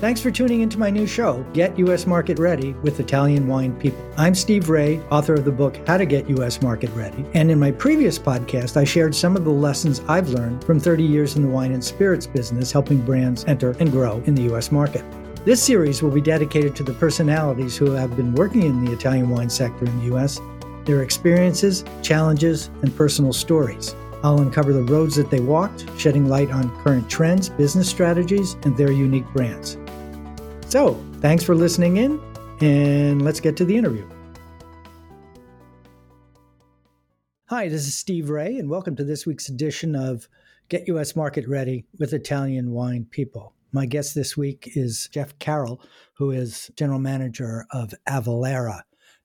Thanks for tuning into my new show, Get U.S. Market Ready with Italian Wine People. I'm Steve Raye, author of the book How to Get U.S. Market Ready. And in my previous podcast, I shared some of the lessons I've learned from 30 years in the wine and spirits business, helping brands enter and grow in the U.S. market. This series will be dedicated to the personalities who have been working in the Italian wine sector in the U.S., their experiences, challenges, and personal stories. I'll uncover the roads that they walked, shedding light on current trends, business strategies, and their unique brands. So, thanks for listening in, and let's get to the interview. Hi, this is Steve Raye, and welcome to this week's edition of Get US Market Ready with Italian Wine People. My guest this week is Jeff Carroll, who is general manager of Avalara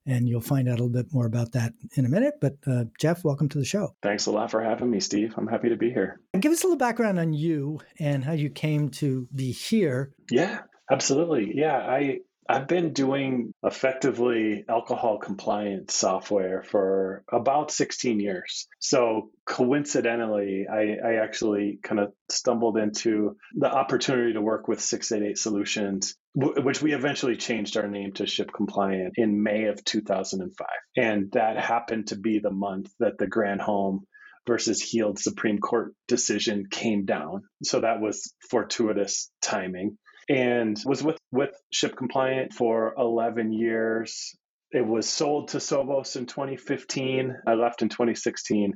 and you'll find out a little bit more about that in a minute. But uh, Jeff, welcome to the show. Thanks a lot for having me, Steve. I'm happy to be here. Give us a little background on you and how you came to be here. Yeah, absolutely. Yeah, I I've been doing effectively alcohol compliant software for about 16 years. So coincidentally, I, I actually kind of stumbled into the opportunity to work with 688 Solutions, which we eventually changed our name to Ship Compliant in May of 2005. And that happened to be the month that the Granholm versus Heald Supreme Court decision came down. So that was fortuitous timing and was with, with Ship Compliant for 11 years. It was sold to Sovos in 2015. I left in 2016.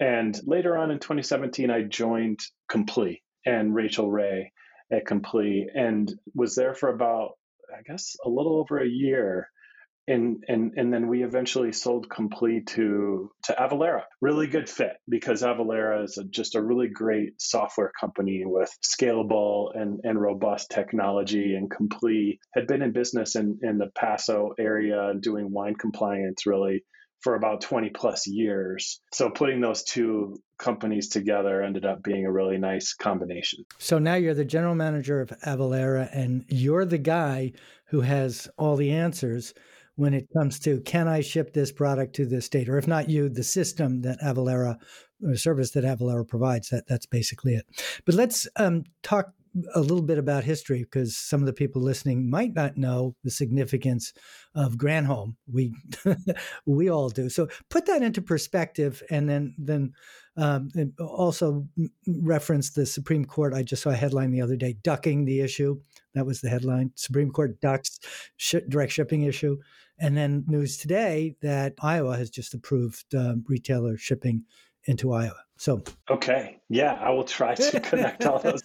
And later on in 2017, I joined Compli and Rachel Ray at Compli and was there for about, I guess, a little over a year and and and then we eventually sold Compli to to Avalara. Really good fit because Avalara is a, just a really great software company with scalable and and robust technology. And Compli had been in business in in the Paso area doing wine compliance really for about 20 plus years. So putting those two companies together ended up being a really nice combination. So now you're the general manager of Avalara and you're the guy who has all the answers when it comes to can I ship this product to this state, or if not you, the system that Avalara, or service that Avalara provides. That that's basically it. But let's um, talk a little bit about history because some of the people listening might not know the significance of Granholm. We we all do. So put that into perspective, and then then um, also reference the Supreme Court. I just saw a headline the other day ducking the issue. That was the headline. Supreme Court ducks sh- direct shipping issue. And then news today that Iowa has just approved um, retailer shipping into Iowa. So okay, yeah, I will try to connect all those.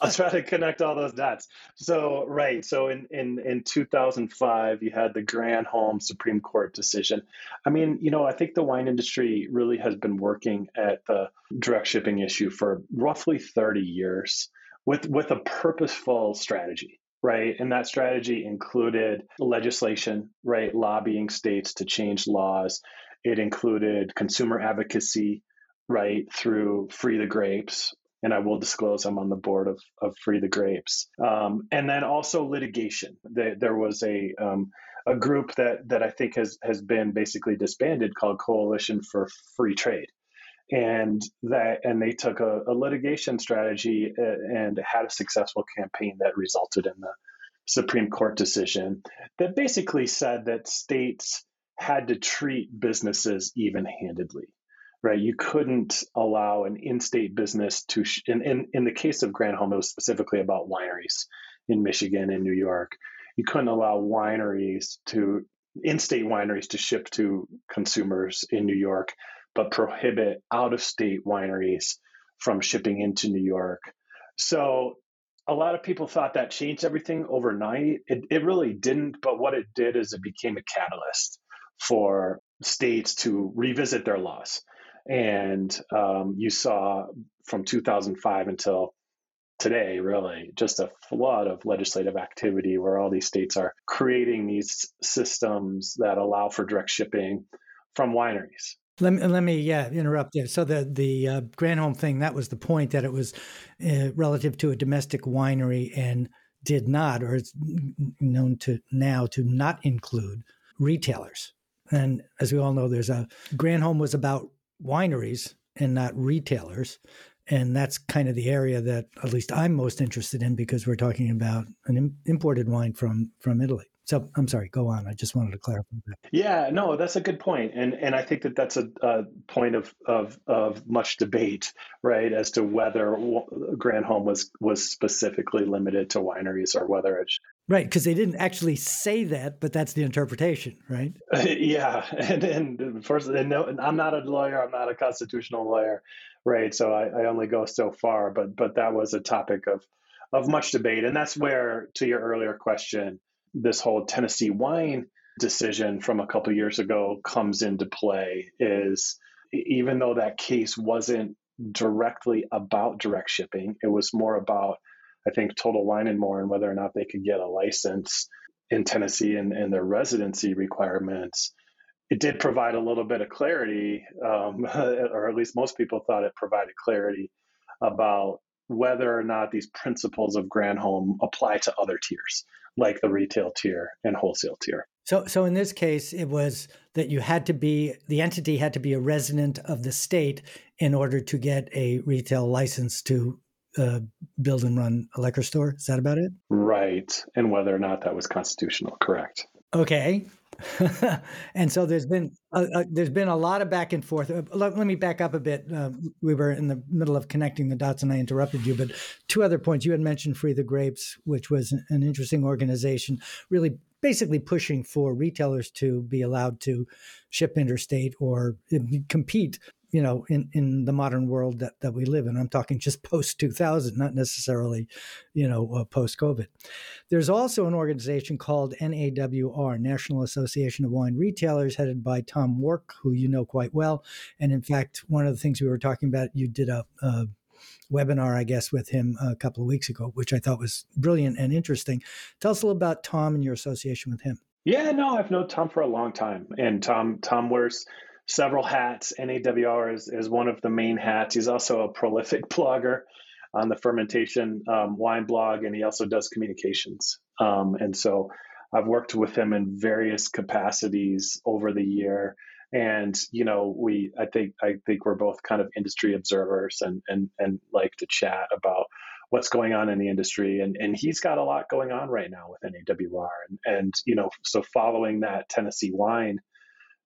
I'll try to connect all those dots. So right, so in in in 2005, you had the Granholm Supreme Court decision. I mean, you know, I think the wine industry really has been working at the direct shipping issue for roughly 30 years with with a purposeful strategy right? And that strategy included legislation, right? Lobbying states to change laws. It included consumer advocacy, right? Through Free the Grapes. And I will disclose I'm on the board of, of Free the Grapes. Um, and then also litigation. The, there was a, um, a group that, that I think has, has been basically disbanded called Coalition for Free Trade and that and they took a, a, litigation strategy uh, and had a successful campaign that resulted in the Supreme Court decision that basically said that states had to treat businesses even-handedly right? You couldn't allow an in-state business to sh- in, in, in the case of Granholm it was specifically about wineries in michigan and new york. You couldn't allow wineries to in-state wineries to ship to consumers in new york but prohibit out of state wineries from shipping into New York. So a lot of people thought that changed everything overnight. It, it really didn't, but what it did is it became a catalyst for states to revisit their laws. And um, you saw from 2005 until today, really, just a flood of legislative activity where all these states are creating these systems that allow for direct shipping from wineries. Let me, let me yeah interrupt there. So the the uh, Granholm thing that was the point that it was uh, relative to a domestic winery and did not, or is known to now to not include retailers. And as we all know, there's a Granholm was about wineries and not retailers, And that's kind of the area that at least I'm most interested in because we're talking about an imported wine from from Italy. So I'm sorry, go on. I just wanted to clarify that. Yeah, no, that's a good point, and and I think that that's a, a point of, of of much debate, right, as to whether Granholm was was specifically limited to wineries or whether it's right because they didn't actually say that, but that's the interpretation, right? yeah, and and first, and no, and I'm not a lawyer. I'm not a constitutional lawyer, right? So I, I only go so far, but but that was a topic of of much debate, and that's where, to your earlier question this whole Tennessee wine decision from a couple years ago comes into play is even though that case wasn't directly about direct shipping, it was more about, I think, Total Wine and More and whether or not they could get a license in Tennessee and, and their residency requirements. It did provide a little bit of clarity, um, or at least most people thought it provided clarity about whether or not these principles of Granholm apply to other tiers like the retail tier and wholesale tier. So, so in this case, it was that you had to be the entity had to be a resident of the state in order to get a retail license to uh, build and run a liquor store. Is that about it? Right, and whether or not that was constitutional. Correct. Okay, and so there's been a, a, there's been a lot of back and forth. Uh, let, let, me back up a bit. Uh, we were in the middle of connecting the dots, and I interrupted you. But two other points. You had mentioned Free the Grapes, which was an, an interesting organization, really basically pushing for retailers to be allowed to ship interstate or uh, compete you know, in, in the modern world that, that we live in. I'm talking just post 2000, not necessarily, you know, uh, post COVID. There's also an organization called NAWR, National Association of Wine Retailers, headed by Tom Wark, who you know quite well. And in fact, one of the things we were talking about, you did a, a webinar, I guess, with him a couple of weeks ago, which I thought was brilliant and interesting. Tell us a little about Tom and your association with him. Yeah, no, I've known Tom for a long time, and Tom Tom wears several hats. NAWR is, is one of the main hats. He's also a prolific blogger on the fermentation um, wine blog, and he also does communications. Um, and so I've worked with him in various capacities over the year. And you know, we I think I think we're both kind of industry observers and and and like to chat about what's going on in the industry. And and he's got a lot going on right now with NAWR. And and you know, so following that Tennessee wine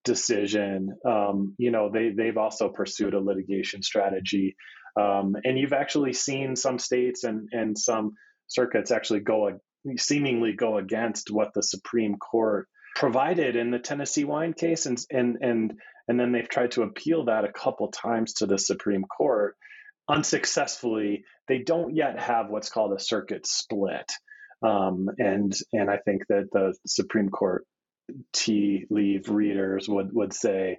decision, um, you know, they they've also pursued a litigation strategy, um, and you've actually seen some states and and some circuits actually go seemingly go against what the Supreme Court provided in the Tennessee wine case, and and and and then they've tried to appeal that a couple times to the Supreme Court unsuccessfully. They don't yet have what's called a circuit split. Um, and and I think that the Supreme Court tea leave readers would would say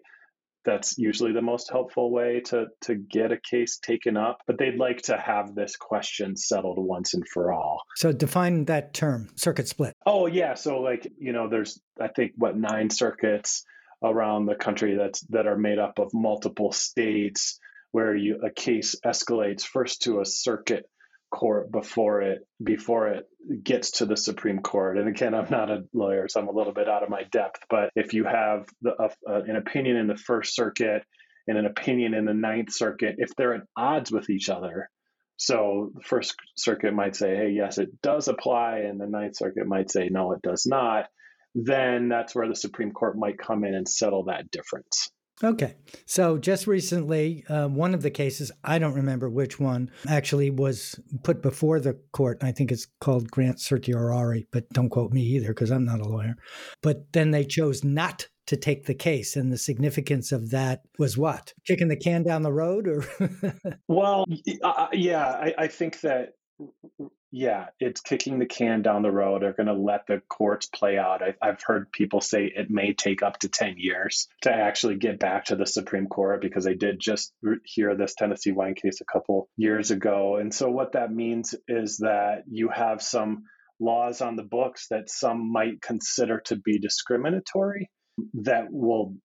that's usually the most helpful way to to get a case taken up but they'd like to have this question settled once and for all. So define that term circuit split. Oh yeah. So like you know there's i think what nine circuits around the country that's that are made up of multiple states where you a case escalates first to a circuit court before it before it gets to the Supreme Court. And again, I'm not a lawyer, so I'm a little bit out of my depth. But if you have the, uh, an opinion in the First Circuit and an opinion in the Ninth Circuit, if they're at odds with each other, so the First Circuit might say, "Hey, yes, it does apply," and the Ninth Circuit might say, "No, it does not." Then that's where the Supreme Court might come in and settle that difference. Okay. So just recently, uh, one of the cases, I don't remember which one, actually was put before the court. I think it's called grant certiorari, but don't quote me either because I'm not a lawyer. But then they chose not to take the case. And the significance of that was what? Kicking the can down the road or? well, uh, yeah, I, I think that yeah, it's kicking the can down the road. They're going to let the courts play out. I, have heard people say it may take up to 10 years to actually get back to the Supreme Court because they did just hear this Tennessee wine case a couple years ago. And so, what that means is that you have some laws on the books that some might consider to be discriminatory that will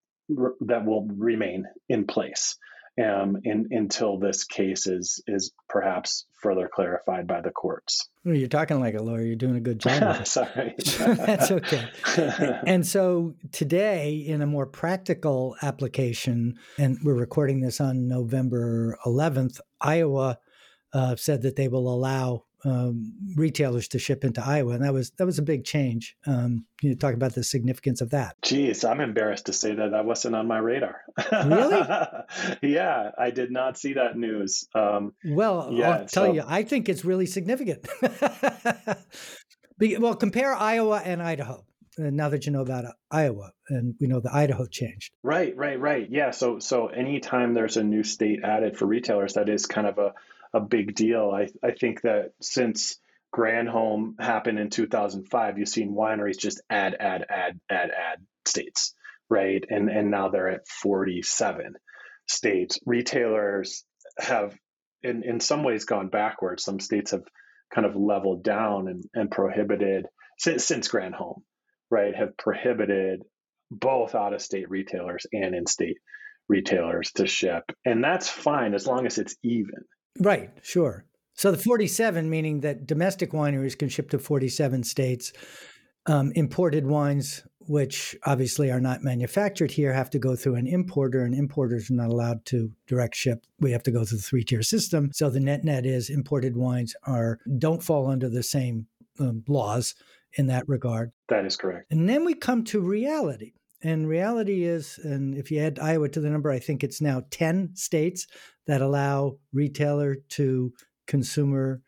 that will remain in place um, in, until this case is is perhaps further clarified by the courts. Well, you're talking like a lawyer. You're doing a good job. Sorry, that's okay. and so today, in a more practical application, and we're recording this on November 11th, Iowa uh, said that they will allow um, retailers to ship into Iowa, and that was that was a big change. Um, you talk about the significance of that. Geez, I'm embarrassed to say that that wasn't on my radar. Really? yeah, I did not see that news. Um, well, yeah, I'll tell so... you, I think it's really significant. well, compare Iowa and Idaho. Uh, now that you know about uh, Iowa, and we know the Idaho changed. Right, right, right. Yeah. So, so anytime there's a new state added for retailers, that is kind of a a big deal. I, I think that since Granholm happened in 2005, you've seen wineries just add, add, add, add, add states, right? And and now they're at 47 states. Retailers have, in in some ways, gone backwards. Some states have kind of leveled down and, and prohibited since since Granholm, right? Have prohibited both out of state retailers and in state retailers to ship, and that's fine as long as it's even Right, sure. So the 47, meaning that domestic wineries can ship to 47 states. Um, imported wines, which obviously are not manufactured here, have to go through an importer, and importers are not allowed to direct ship. We have to go through the three tier system. So the net net is imported wines are don't fall under the same um, laws in that regard. That is correct. And then we come to reality. And reality is, and if you add Iowa to the number, I think it's now 10 states that allow retailer to consumer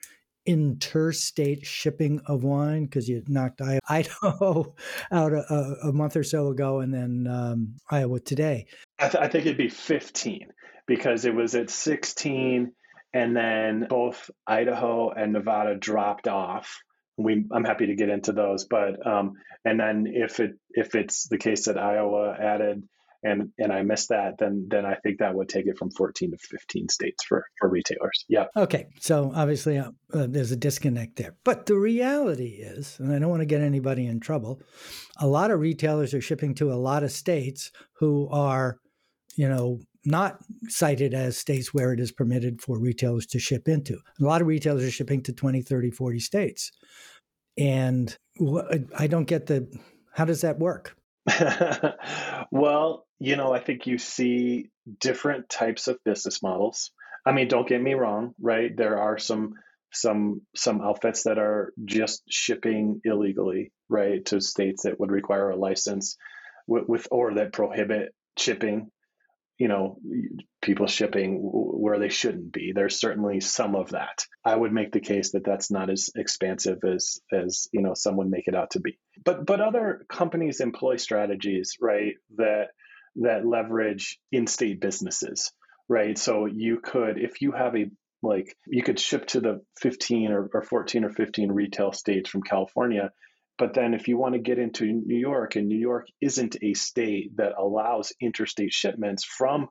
interstate shipping of wine because you knocked Idaho out a, a, month or so ago and then um, Iowa today. I, th- I, think it'd be 15 because it was at 16 and then both Idaho and Nevada dropped off we I'm happy to get into those. But um, and then if it if it's the case that Iowa added and and I missed that, then then I think that would take it from 14 to 15 states for for retailers. Yeah. Okay. So obviously uh, uh, there's a disconnect there, but the reality is, and I don't want to get anybody in trouble, a lot of retailers are shipping to a lot of states who are, you know, not cited as states where it is permitted for retailers to ship into. A lot of retailers are shipping to 20, 30, 40 states. And I don't get the how does that work? well, you know, I think you see different types of business models. I mean, don't get me wrong, right? There are some some some outfits that are just shipping illegally, right, to states that would require a license with, with or that prohibit shipping you know people shipping where they shouldn't be there's certainly some of that i would make the case that that's not as expansive as as you know some would make it out to be but but other companies employ strategies right that that leverage in-state businesses right so you could if you have a like you could ship to the 15 or, or 14 or 15 retail states from california but then if you want to get into New York, and New York isn't a state that allows interstate shipments from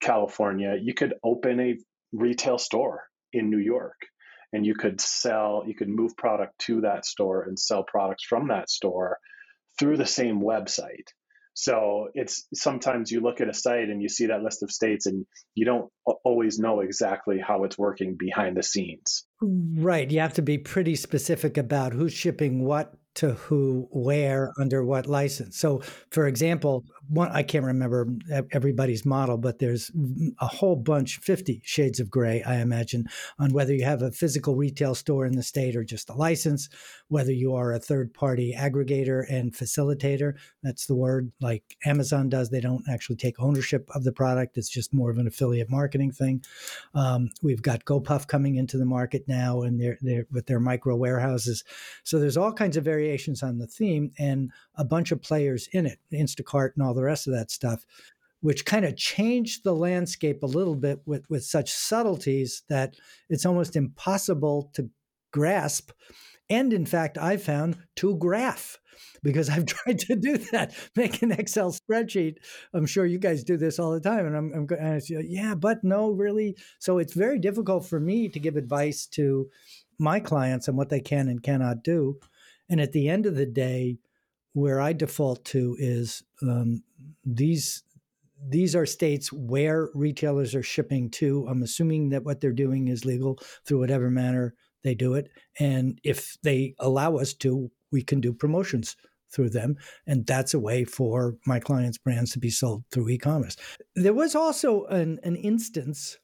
California, you could open a retail store in New York and you could sell, you could move product to that store and sell products from that store through the same website. So it's sometimes you look at a site and you see that list of states and you don't always know exactly how it's working behind the scenes. Right. You have to be pretty specific about who's shipping what to who, where, under what license. So, for example, one I can't remember everybody's model, but there's a whole bunch, 50 shades of gray, I imagine, on whether you have a physical retail store in the state or just a license, whether you are a third party aggregator and facilitator. That's the word like Amazon does. They don't actually take ownership of the product, it's just more of an affiliate marketing thing. Um, we've got GoPuff coming into the market now and they're, they're with their micro warehouses. So, there's all kinds of various variations on the theme and a bunch of players in it, Instacart and all the rest of that stuff, which kind of changed the landscape a little bit with, with such subtleties that it's almost impossible to grasp. And in fact, I found to graph because I've tried to do that, make an Excel spreadsheet. I'm sure you guys do this all the time. And I'm, I'm and uh, yeah, but no, really. So it's very difficult for me to give advice to my clients on what they can and cannot do. And at the end of the day, where I default to is um, these these are states where retailers are shipping to. I'm assuming that what they're doing is legal through whatever manner they do it. And if they allow us to, we can do promotions through them. And that's a way for my clients' brands to be sold through e commerce. There was also an, an instance,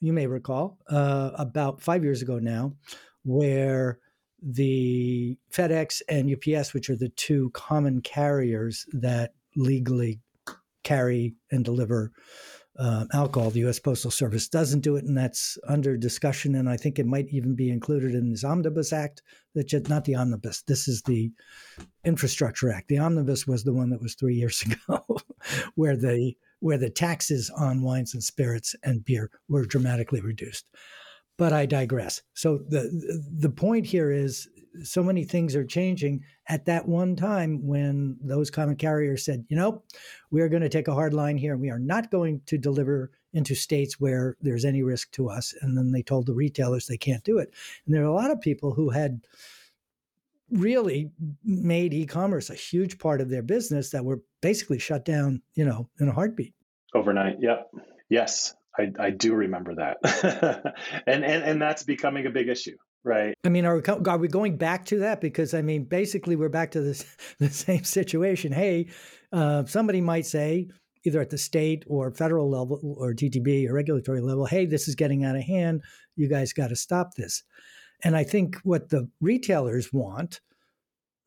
you may recall, uh, about five years ago now, where the FedEx and UPS, which are the two common carriers that legally carry and deliver uh, alcohol. The U.S. Postal Service doesn't do it, and that's under discussion. And I think it might even be included in this Omnibus Act. That just, not the Omnibus. This is the Infrastructure Act. The Omnibus was the one that was three years ago, where the where the taxes on wines and spirits and beer were dramatically reduced. But I digress. So the the point here is so many things are changing at that one time when those common carriers said, you know, we are going to take a hard line here. We are not going to deliver into states where there's any risk to us. And then they told the retailers they can't do it. And there are a lot of people who had really made e-commerce a huge part of their business that were basically shut down, you know, in a heartbeat. Overnight. Yep. Yes. I, I do remember that. and, and and that's becoming a big issue Right. I mean, are we, are we going back to that? Because I mean, basically, we're back to this the same situation. Hey, uh, somebody might say, either at the state or federal level or TTB or regulatory level, hey, this is getting out of hand. You guys got to stop this. And I think what the retailers want,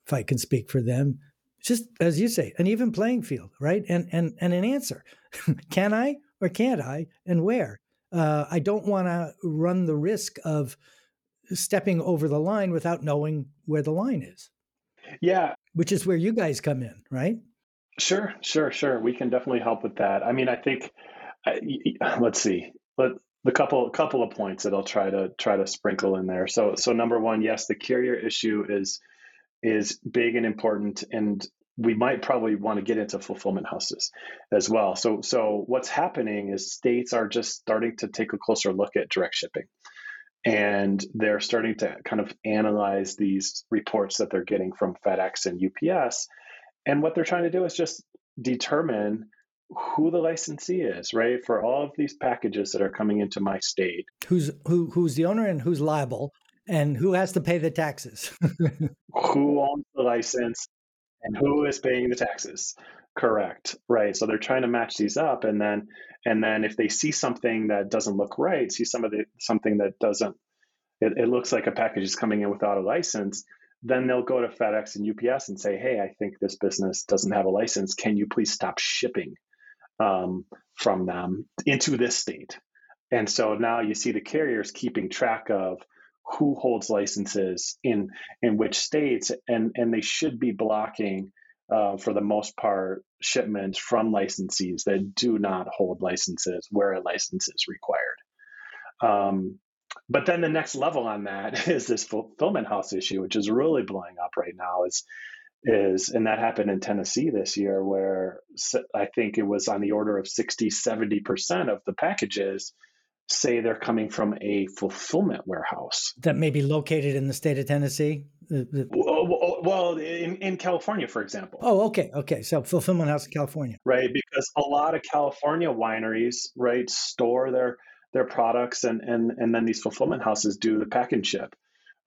if I can speak for them, just as you say, an even playing field, right? And and and an answer. can I or can't I, and where? Uh, I don't want to run the risk of stepping over the line without knowing where the line is. Yeah. Which is where you guys come in, right? Sure, sure, sure. We can definitely help with that. I mean, I think let's see. Let the couple couple of points that I'll try to try to sprinkle in there. So so number 1, yes, the carrier issue is is big and important and we might probably want to get into fulfillment houses as well. So so what's happening is states are just starting to take a closer look at direct shipping and they're starting to kind of analyze these reports that they're getting from FedEx and UPS. And what they're trying to do is just determine who the licensee is, right? For all of these packages that are coming into my state. Who's who who's the owner and who's liable and who has to pay the taxes? who owns the license and who is paying the taxes? Correct. Right. So they're trying to match these up and then and then if they see something that doesn't look right, see some of the something that doesn't it, it looks like a package is coming in without a license, then they'll go to FedEx and UPS and say, "Hey, I think this business doesn't have a license. Can you please stop shipping um, from them into this state?" And so now you see the carriers keeping track of who holds licenses in in which states, and and they should be blocking uh, for the most part, shipments from licensees that do not hold licenses where a license is required. Um, but then the next level on that is this fulfillment house issue, which is really blowing up right now. Is is and that happened in Tennessee this year, where I think it was on the order of 60, 70 percent of the packages say they're coming from a fulfillment warehouse that may be located in the state of Tennessee. Well, uh, uh, well, in, in California, for example. Oh, okay, okay. So fulfillment house in California, right? Because a lot of California wineries, right, store their their products, and and and then these fulfillment houses do the pack and ship,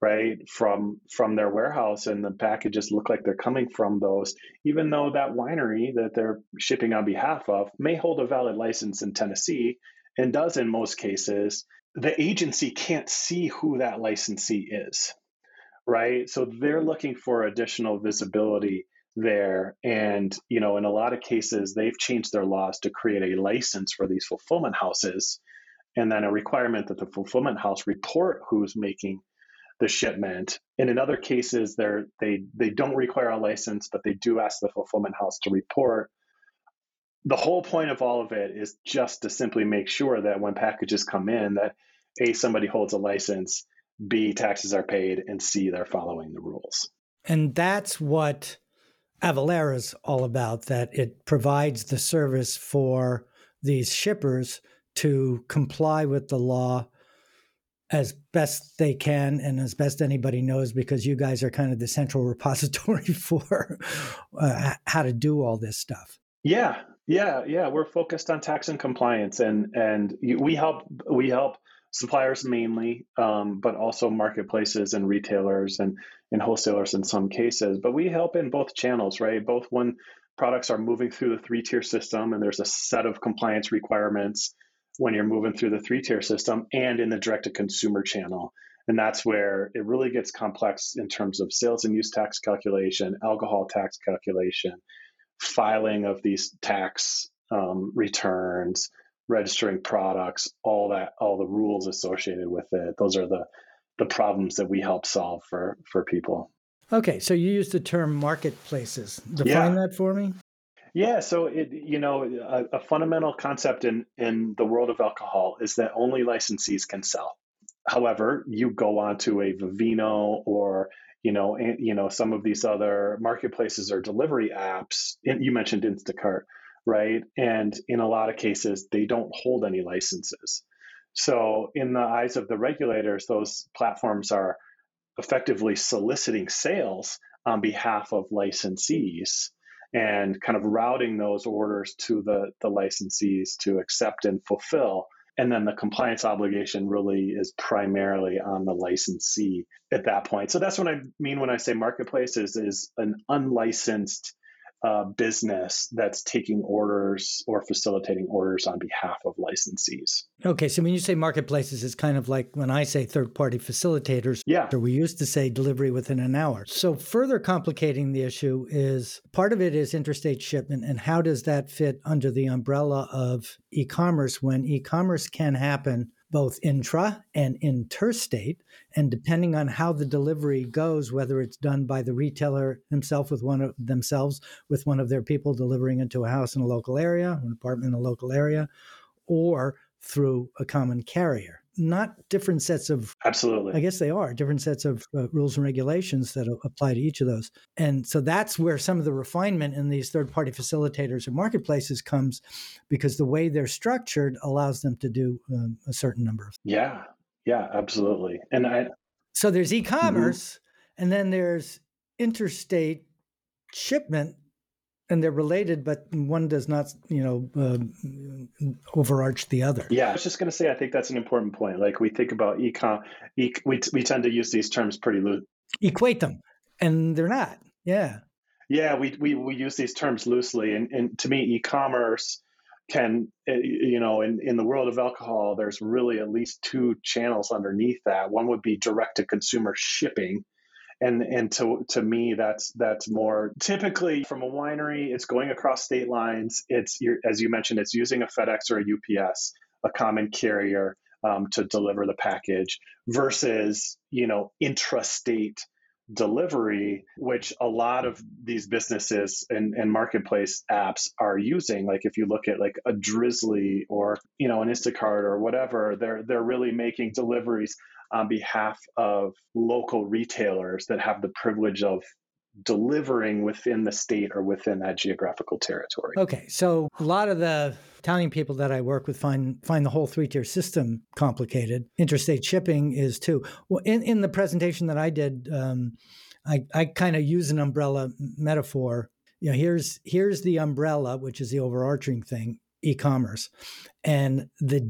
right, from from their warehouse, and the packages look like they're coming from those, even though that winery that they're shipping on behalf of may hold a valid license in Tennessee and does in most cases. The agency can't see who that licensee is right? So they're mm-hmm. looking for additional visibility there. And, you know, in a lot of cases, they've changed their laws to create a license for these fulfillment houses and then a requirement that the fulfillment house report who's making the shipment. And in other cases, they're, they they don't require a license, but they do ask the fulfillment house to report. The whole point of all of it is just to simply make sure that when packages come in, that a somebody holds a license, B, taxes are paid, and C, they're following the rules. And that's what Avalara is all about, that it provides the service for these shippers to comply with the law as best they can and as best anybody knows because you guys are kind of the central repository for uh, how to do all this stuff yeah Yeah, yeah, we're focused on tax and compliance, and and we help we help suppliers mainly, um, but also marketplaces and retailers and and wholesalers in some cases. But we help in both channels, right? Both when products are moving through the three tier system, and there's a set of compliance requirements when you're moving through the three tier system, and in the direct to consumer channel. And that's where it really gets complex in terms of sales and use tax calculation, alcohol tax calculation, filing of these tax um, returns, registering products, all that, all the rules associated with it. Those are the the problems that we help solve for for people. Okay, so you use the term marketplaces. Define yeah. that for me. Yeah, so it you know a, a, fundamental concept in in the world of alcohol is that only licensees can sell. However, you go onto a Vivino or you know you know some of these other marketplaces or delivery apps. You mentioned Instacart, right? And in a lot of cases, they don't hold any licenses. So in the eyes of the regulators, those platforms are effectively soliciting sales on behalf of licensees and kind of routing those orders to the, the licensees to accept and fulfill. And then the compliance obligation really is primarily on the licensee at that point. So that's what I mean when I say marketplace is, is an unlicensed uh, business that's taking orders or facilitating orders on behalf of licensees. Okay, so when you say marketplaces, it's kind of like when I say third party facilitators. Yeah. Or we used to say delivery within an hour. So, further complicating the issue is part of it is interstate shipment, and how does that fit under the umbrella of e commerce when e commerce can happen both intra and interstate. And depending on how the delivery goes, whether it's done by the retailer himself with one of themselves, with one of their people delivering into a house in a local area, an apartment in a local area, or through a common carrier not different sets of absolutely i guess they are different sets of uh, rules and regulations that apply to each of those and so that's where some of the refinement in these third party facilitators and marketplaces comes because the way they're structured allows them to do um, a certain number of things. yeah yeah absolutely and i so there's e-commerce mm-hmm. and then there's interstate shipment and they're related, but one does not, you know, uh, overarch the other. Yeah, I was just going to say, I think that's an important point. Like we think about ecom, e- we we tend to use these terms pretty loose. Equate them, and they're not. Yeah. Yeah, we we we use these terms loosely, and and to me, e-commerce can eh, you know in, in the world of alcohol there's really at least two channels underneath that one would be direct to consumer shipping and and to to me that's that's more typically from a winery it's going across state lines. It's as you mentioned it's using a fedex or a ups a common carrier um, to deliver the package versus you know intrastate delivery which a lot of these businesses and, and marketplace apps are using. Like if you look at like a drizzly or you know an instacart or whatever they're they're really making deliveries on behalf of local retailers that have the privilege of delivering within the state or within that geographical territory. Okay, so a lot of the Italian people that I work with find find the whole three tier system complicated. Interstate shipping is too. Well, in in the presentation that I did, um, I I kind of use an umbrella metaphor. You know, here's here's the umbrella, which is the overarching thing, e-commerce, and the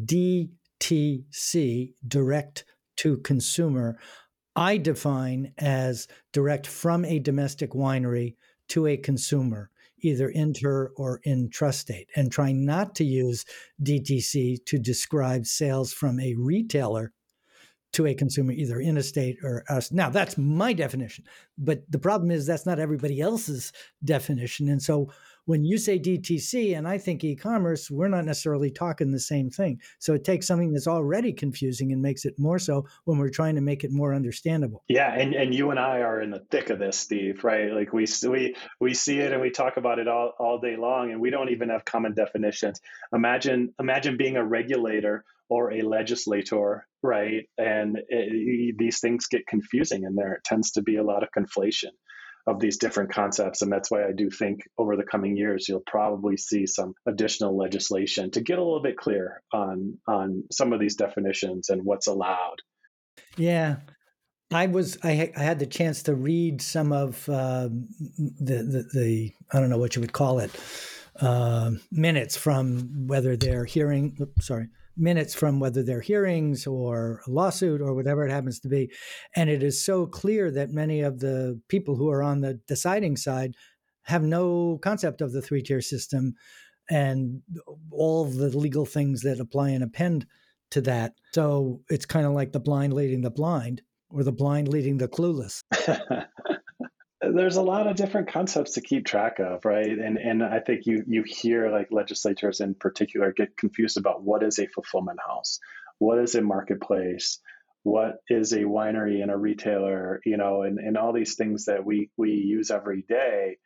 DTC direct to consumer, I define as direct from a domestic winery to a consumer, either inter or intrastate, and trying not to use DTC to describe sales from a retailer to a consumer, either in a state or us. Now, that's my definition, but the problem is that's not everybody else's definition. And so when you say DTC and I think e-commerce, we're not necessarily talking the same thing. So it takes something that's already confusing and makes it more so when we're trying to make it more understandable. Yeah, and, and you and I are in the thick of this, Steve, right? Like we we we see it and we talk about it all, all day long and we don't even have common definitions. Imagine imagine being a regulator or a legislator, right? And it, these things get confusing and there tends to be a lot of conflation of these different concepts. And that's why I do think over the coming years, you'll probably see some additional legislation to get a little bit clear on, on some of these definitions and what's allowed. Yeah. I was I, I had the chance to read some of uh, the, the, the I don't know what you would call it uh, minutes from whether they're hearing, sorry, minutes from whether they're hearings or a lawsuit or whatever it happens to be. And it is so clear that many of the people who are on the deciding side have no concept of the three tier system and all the legal things that apply and append to that. So it's kind of like the blind leading the blind or the blind leading the clueless. there's a lot of different concepts to keep track of, right? And and I think you you hear like legislators in particular get confused about what is a fulfillment house, what is a marketplace, what is a winery and a retailer, you know, and, and all these things that we we use every day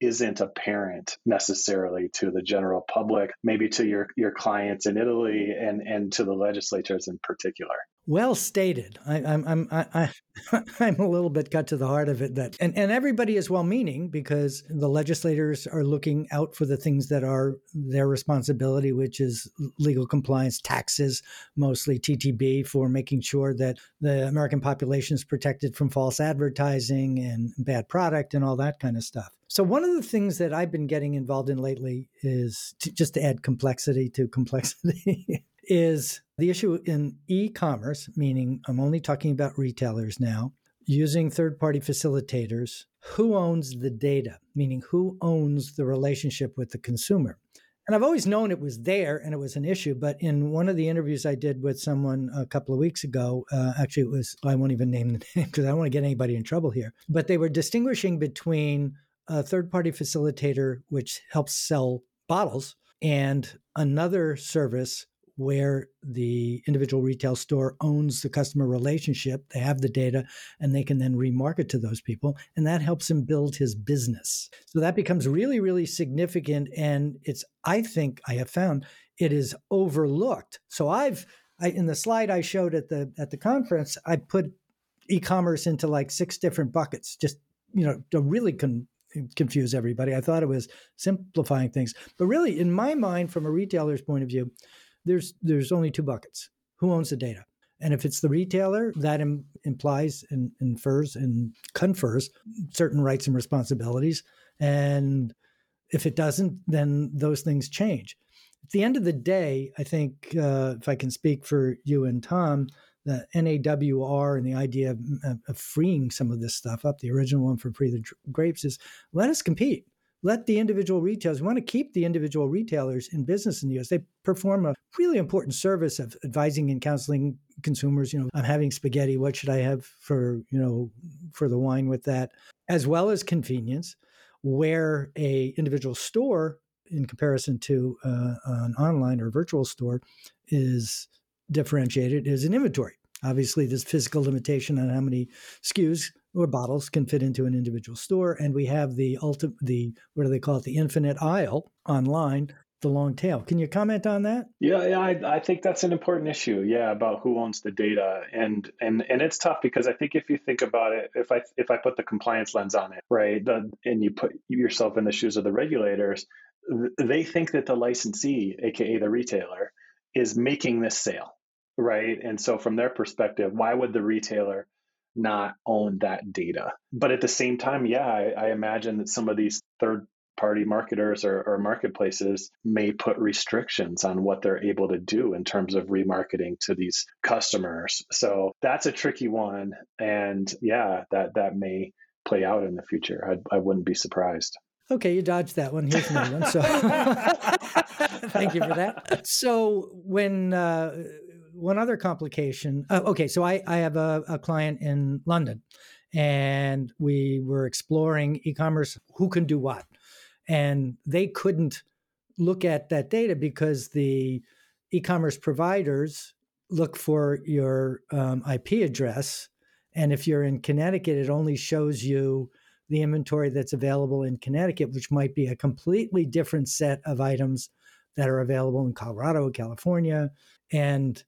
isn't apparent necessarily to the general public, maybe to your your clients in Italy and and to the legislators in particular. Well stated. I, I'm I'm I, I'm a little bit cut to the heart of it that and, and everybody is well meaning because the legislators are looking out for the things that are their responsibility, which is legal compliance, taxes, mostly TTB, for making sure that the American population is protected from false advertising and bad product and all that kind of stuff. So one of the things that I've been getting involved in lately is to, just to add complexity to complexity is the issue in e commerce, meaning I'm only talking about retailers now, using third party facilitators. Who owns the data, meaning who owns the relationship with the consumer? And I've always known it was there and it was an issue. But in one of the interviews I did with someone a couple of weeks ago, uh, actually, it was, I won't even name the name because I don't want to get anybody in trouble here. But they were distinguishing between a third party facilitator, which helps sell bottles, and another service where the individual retail store owns the customer relationship. They have the data and they can then remarket to those people. And that helps him build his business. So that becomes really, really significant. And it's, I think I have found it is overlooked. So I've, I, in the slide I showed at the at the conference, I put e-commerce into like six different buckets, just you know, to really con- confuse everybody. I thought it was simplifying things, but really, in my mind, from a retailer's point of view, there's there's only two buckets. Who owns the data? And if it's the retailer, that Im- implies and infers and confers certain rights and responsibilities. And if it doesn't, then those things change. At the end of the day, I think uh, if I can speak for you and Tom, the NAWR and the idea of, of, freeing some of this stuff up, the original one for Free the Grapes, is let us compete let the individual retailers, we want to keep the individual retailers in business in the US. They perform a really important service of advising and counseling consumers. You know, I'm having spaghetti. What should I have for, you know, for the wine with that? As well as convenience, where a individual store in comparison to uh, an online or virtual store is differentiated is an inventory. Obviously, there's physical limitation on how many SKUs or bottles can fit into an individual store, and we have the ultimate, the what do they call it, the infinite aisle online, the long tail. Can you comment on that? Yeah, yeah, I, I think that's an important issue. Yeah, about who owns the data, and and and it's tough because I think if you think about it, if I if I put the compliance lens on it, right, the, and you put yourself in the shoes of the regulators, they think that the licensee, aka the retailer, is making this sale right? And so, from their perspective, why would the retailer not own that data? But at the same time, yeah, I, I imagine that some of these third party marketers or, or, marketplaces may put restrictions on what they're able to do in terms of remarketing to these customers. So that's a tricky one. And yeah, that, that may play out in the future. I, I wouldn't be surprised. Okay, you dodged that one. Here's another one. So thank you for that. So when uh, one other complication. Uh, okay, so I, I have a, a client in London, and we were exploring e-commerce. Who can do what? And they couldn't look at that data because the e-commerce providers look for your um, IP address, and if you're in Connecticut, it only shows you the inventory that's available in Connecticut, which might be a completely different set of items that are available in Colorado, California, and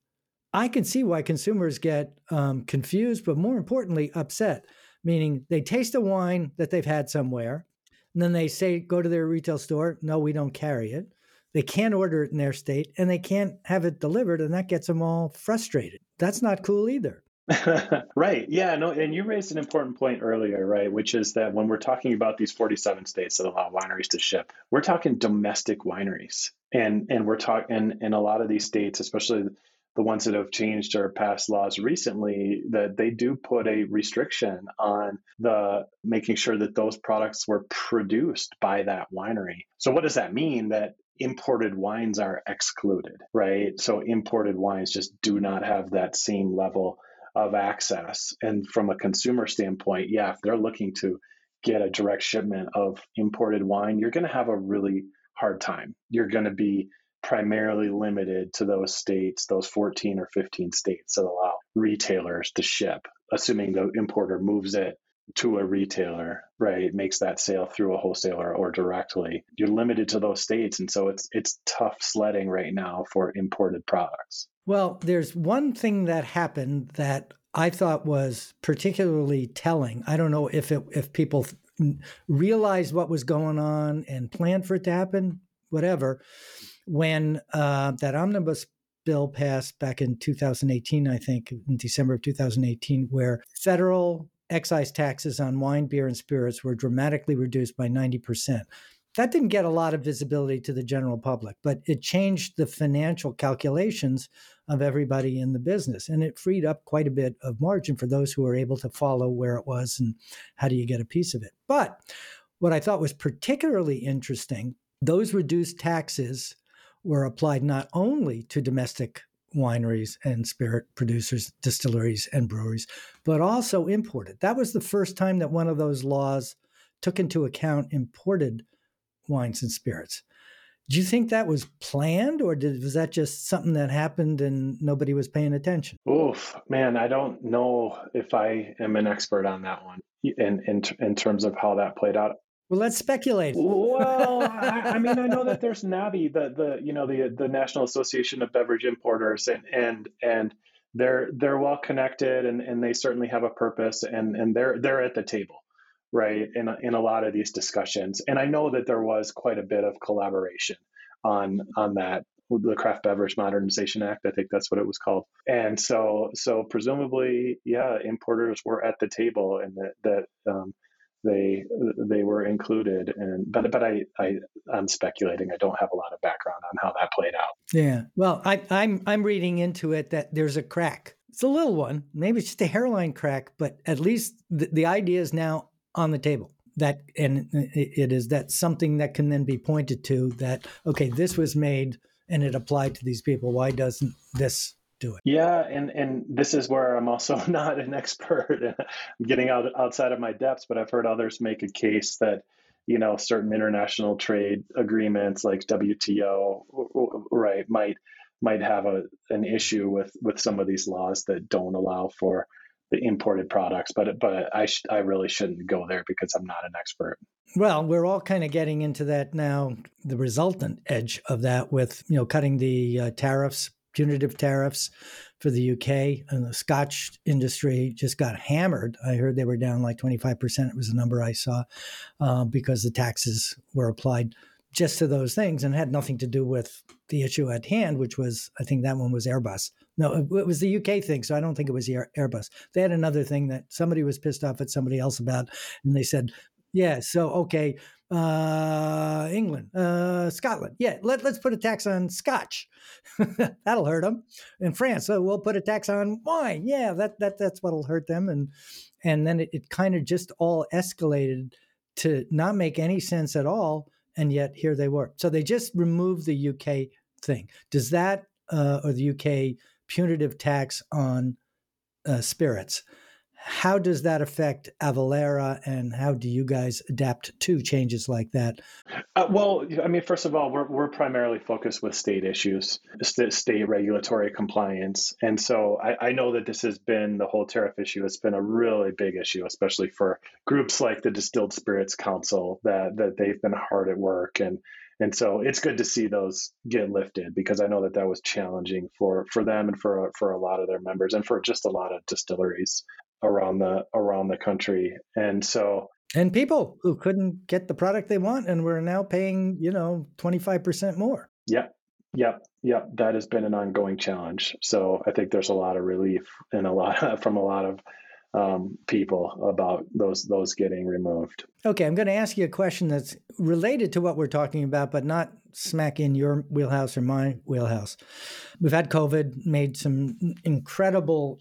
I can see why consumers get um, confused, but more importantly, upset. Meaning they taste a wine that they've had somewhere, and then they say, go to their retail store. No, we don't carry it. They can't order it in their state, and they can't have it delivered, and that gets them all frustrated. That's not cool either. right. Yeah. No. And you raised an important point earlier, right? Which is that when we're talking about these 47 states that allow wineries to ship, we're talking domestic wineries, and and we're talking and in a lot of these states, especially the ones that have changed or passed laws recently, that they do put a restriction on the making sure that those products were produced by that winery. So what does that mean? That imported wines are excluded, right? So imported wines just do not have that same level of access. And from a consumer standpoint, yeah, if they're looking to get a direct shipment of imported wine, you're going to have a really hard time. You're going to be primarily limited to those states, those 14 or 15 states that allow retailers to ship, assuming the importer moves it to a retailer, right, makes that sale through a wholesaler or directly. You're limited to those states, and so it's it's tough sledding right now for imported products. Well, there's one thing that happened that I thought was particularly telling. I don't know if it, if people realized what was going on and planned for it to happen, whatever. When uh, that omnibus bill passed back in 2018, I think, in December of 2018, where federal excise taxes on wine, beer, and spirits were dramatically reduced by 90%. That didn't get a lot of visibility to the general public, but it changed the financial calculations of everybody in the business. And it freed up quite a bit of margin for those who were able to follow where it was and how do you get a piece of it. But what I thought was particularly interesting, those reduced taxes were applied not only to domestic wineries and spirit producers, distilleries and breweries, but also imported. That was the first time that one of those laws took into account imported wines and spirits. Do you think that was planned, or did, was that just something that happened and nobody was paying attention? Oof, man, I don't know if I am an expert on that one in in in terms of how that played out. Well, let's speculate. Well, I, I, mean, I know that there's NABI, the the you know the the National Association of Beverage Importers, and and and they're they're well connected, and and they certainly have a purpose, and and they're they're at the table, right? In in a lot of these discussions, and I know that there was quite a bit of collaboration on on that the Craft Beverage Modernization Act. I think that's what it was called. And so, so presumably, yeah, importers were at the table, and that that um, they they were included and but but I, I I'm speculating I don't have a lot of background on how that played out. Yeah. Well, I I'm I'm reading into it that there's a crack. It's a little one, maybe it's just a hairline crack, but at least the, the idea is now on the table. That and it is that something that can then be pointed to that okay, this was made and it applied to these people. Why doesn't this do it. Yeah, and and this is where I'm also not an expert. I'm getting out outside of my depths, but I've heard others make a case that you know certain international trade agreements like WTO, right, might might have a an issue with with some of these laws that don't allow for the imported products. But but I sh- I really shouldn't go there because I'm not an expert. Well, we're all kind of getting into that now. The resultant edge of that, with you know, cutting the uh, tariffs punitive tariffs for the UK. And the Scotch industry just got hammered. I heard they were down like 25%. It was the number I saw uh, because the taxes were applied just to those things and had nothing to do with the issue at hand, which was, I think that one was Airbus. No, it was the UK thing. So I don't think it was Airbus. They had another thing that somebody was pissed off at somebody else about. And they said, yeah, so, okay, uh, England, uh, Scotland. Yeah, let, let's put a tax on scotch. That'll hurt them. In France, so we'll put a tax on wine. Yeah, that, that that's what'll hurt them. And and then it, it kind of just all escalated to not make any sense at all. And yet here they were. So they just removed the UK thing. Does that uh, or the UK punitive tax on uh, spirits? How does that affect Avalara, and how do you guys adapt to changes like that? Uh, well, I mean, first of all, we're, we're primarily focused with state issues, state regulatory compliance. And so I, I know that this has been the whole tariff issue, it's been a really big issue, especially for groups like the Distilled Spirits Council, that, that they've been hard at work. And and so it's good to see those get lifted because I know that that was challenging for for them and for for a lot of their members and for just a lot of distilleries around the around the country. And so and people who couldn't get the product they want and were now paying, you know, 25% more. yep Yep, yep, that has been an ongoing challenge. So I think there's a lot of relief and a lot from a lot of um, people about those those getting removed. Okay, I'm going to ask you a question that's related to what we're talking about, but not smack in your wheelhouse or my wheelhouse. We've had COVID, made some incredible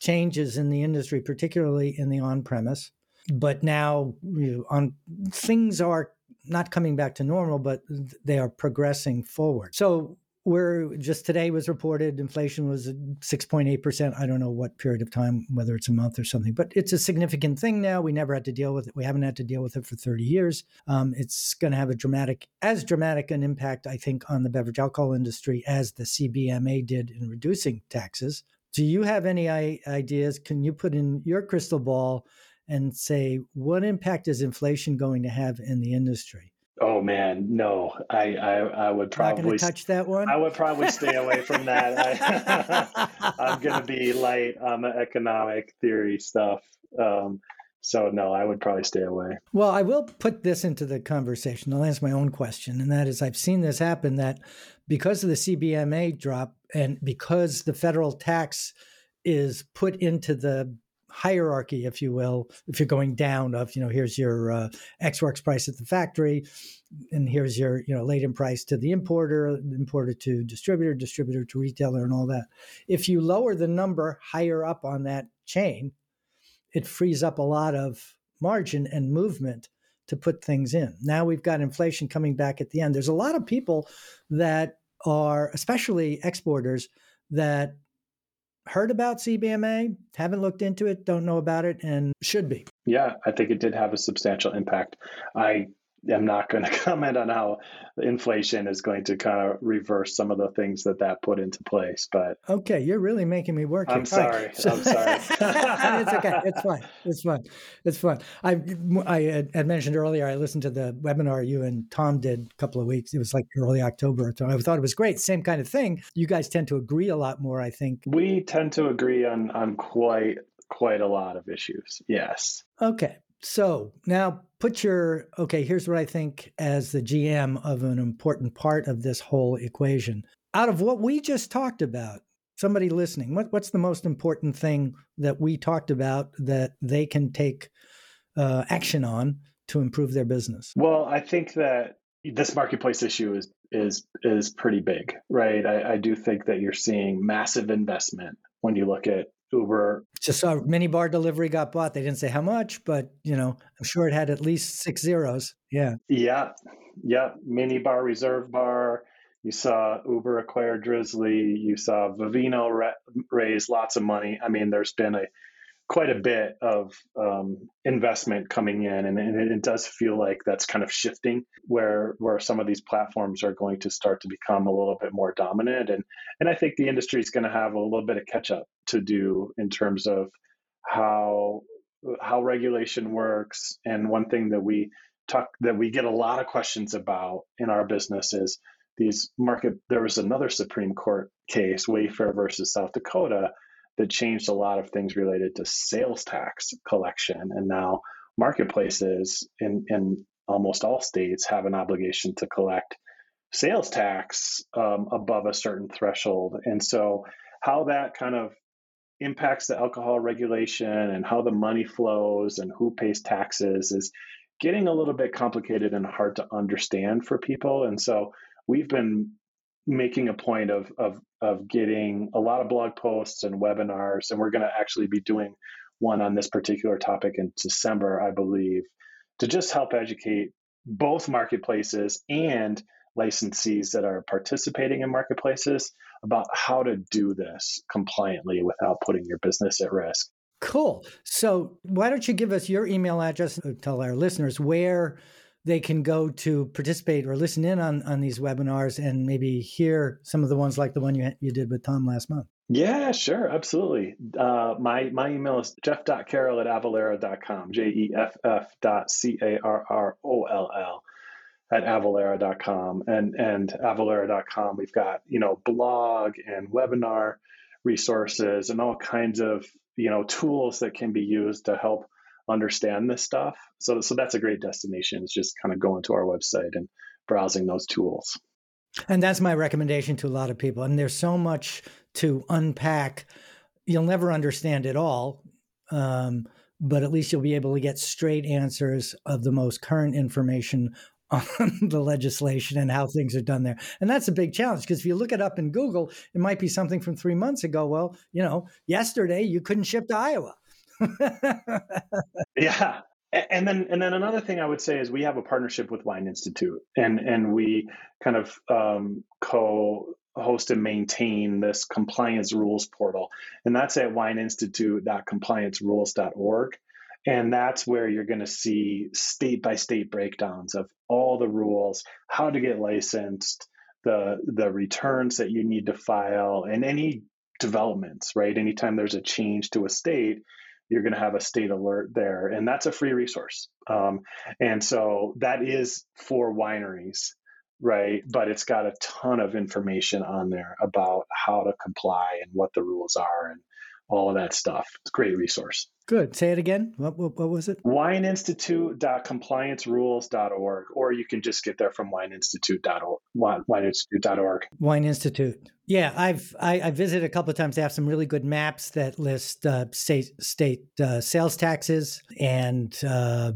changes in the industry, particularly in the on-premise. But now you know, on things are not coming back to normal, but they are progressing forward. So we're just today was reported inflation was 6.8%. I don't know what period of time, whether it's a month or something, but it's a significant thing now. We never had to deal with it. We haven't had to deal with it for 30 years. Um, it's going to have a dramatic, as dramatic an impact, I think, on the beverage alcohol industry as the CBMA did in reducing taxes. Do you have any ideas? Can you put in your crystal ball and say, what impact is inflation going to have in the industry? Oh man, no. I I, I would probably touch that one. I would probably stay away from that. I, am going to be light on the economic theory stuff. Um, so no, I would probably stay away. Well, I will put this into the conversation. I'll answer my own question, and that is, I've seen this happen that because of the CBMA drop and because the federal tax is put into the hierarchy, if you will, if you're going down of, you know, here's your uh, Ex Works price at the factory, and here's your, you know, landed price to the importer, importer to distributor, distributor to retailer, and all that. If you lower the number higher up on that chain, it frees up a lot of margin and movement to put things in. Now we've got inflation coming back at the end. There's a lot of people that are, especially exporters, that heard about CBMA, haven't looked into it, don't know about it, and should be. Yeah, I think it did have a substantial impact. I am not going to comment on how inflation is going to kind of reverse some of the things that that put into place. But okay, you're really making me work. I'm sorry. Right. So, I'm sorry. it's okay. It's fine. It's fun. It's fun. I I had mentioned earlier. I listened to the webinar you and Tom did a couple of weeks. It was like early October. I thought it was great. Same kind of thing. You guys tend to agree a lot more. I think we tend to agree on on quite quite a lot of issues. Yes. Okay. So now put your okay, here's what I think as the GM of an important part of this whole equation. Out of what we just talked about, somebody listening, what, what's the most important thing that we talked about that they can take uh, action on to improve their business? Well, I think that this marketplace issue is is is pretty big, right? I, I do think that you're seeing massive investment when you look at Uber. Just saw Minibar delivery got bought. They didn't say how much, but you know, I'm sure it had at least six zeros. Yeah. Yeah. Yeah. Minibar, reserve bar. You saw Uber acquire Drizzly. You saw Vivino raise lots of money. I mean, there's been a quite a bit of um, investment coming in, and, and, it does feel like that's kind of shifting where where some of these platforms are going to start to become a little bit more dominant, and and I think the industry is going to have a little bit of catch up to do in terms of how how regulation works. And one thing that we talk that we get a lot of questions about in our business is these market. There was another Supreme Court case, Wayfair versus South Dakota that changed a lot of things related to sales tax collection. And now marketplaces in, in almost all states have an obligation to collect sales tax um, above a certain threshold. And so, how that kind of impacts the alcohol regulation and how the money flows and who pays taxes is getting a little bit complicated and hard to understand for people. And so, we've been making a point of of of getting a lot of blog posts and webinars, and we're going to actually be doing one on this particular topic in December, I believe, to just help educate both marketplaces and licensees that are participating in marketplaces about how to do this compliantly without putting your business at risk. Cool. So, why don't you give us your email address? Tell our listeners where they can go to participate or listen in on, on these webinars and maybe hear some of the ones like the one you, you did with Tom last month. Yeah, sure, absolutely. Uh, my my email is jeff.carroll at avalara.com, J E F F dot C A R R O L L at avalara.com. And, and avalara.com, we've got, you know, blog and webinar resources and all kinds of, you know, tools that can be used to help understand this stuff. So, so that's a great destination. It's just kind of going to our website and browsing those tools. And that's my recommendation to a lot of people. And there's so much to unpack. You'll never understand it all, um, but at least you'll be able to get straight answers of the most current information on the legislation and how things are done there. And that's a big challenge because if you look it up in Google, it might be something from three months ago. Well, you know, yesterday you couldn't ship to Iowa. yeah. And then, and then another thing I would say is we have a partnership with Wine Institute, and and we kind of um, co-host and maintain this compliance rules portal, and that's at wineinstitute.compliancerules.org. And that's where you're going to see state by state breakdowns of all the rules, how to get licensed, the the returns that you need to file, and any developments. Right, anytime there's a change to a state, you're going to have a state alert there, and that's a free resource. Um, and so that is for wineries, right? But it's got a ton of information on there about how to comply and what the rules are and all of that stuff. It's a great resource. Good. Say it again. What, what, what was it? Wineinstitute.compliancerules.org, or you can just get there from wineinstitute.org. Wineinstitute.org. Wine Institute. Yeah, I've I, I visited a couple of times. They have some really good maps that list uh, state state uh, sales taxes and uh,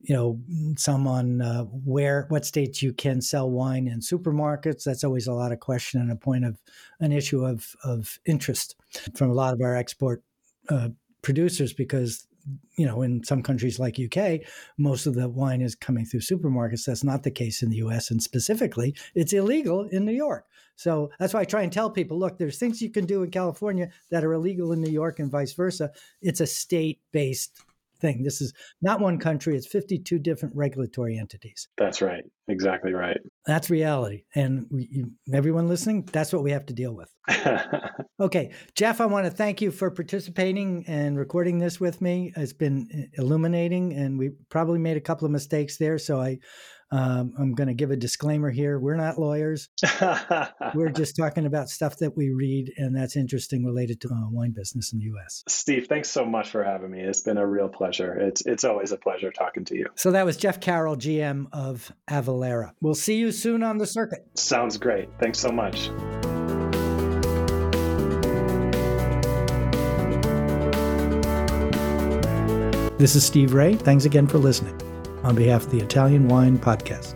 you know some on uh, where what states you can sell wine in supermarkets. That's always a lot of question and a point of an issue of of interest from a lot of our export uh, producers because you know in some countries like UK most of the wine is coming through supermarkets. That's not the case in the US and specifically it's illegal in New York. So that's why I try and tell people look there's things you can do in California that are illegal in New York and vice versa. It's a state based thing. This is not one country, it's 52 different regulatory entities. That's right. Exactly right. That's reality. And we, you, everyone listening, that's what we have to deal with. okay. Jeff, I want to thank you for participating and recording this with me. It's been uh, illuminating, and we probably made a couple of mistakes there. So I um, I'm going to give a disclaimer here. We're not lawyers. We're just talking about stuff that we read, and that's interesting related to uh, wine business in the U.S. Steve, thanks so much for having me. It's been a real pleasure. It's it's always a pleasure talking to you. So that was Jeff Carroll, GM of Avalara. We'll see you soon on the circuit. Sounds great. Thanks so much. This is Steve Raye. Thanks again for listening on behalf of the Italian Wine Podcast.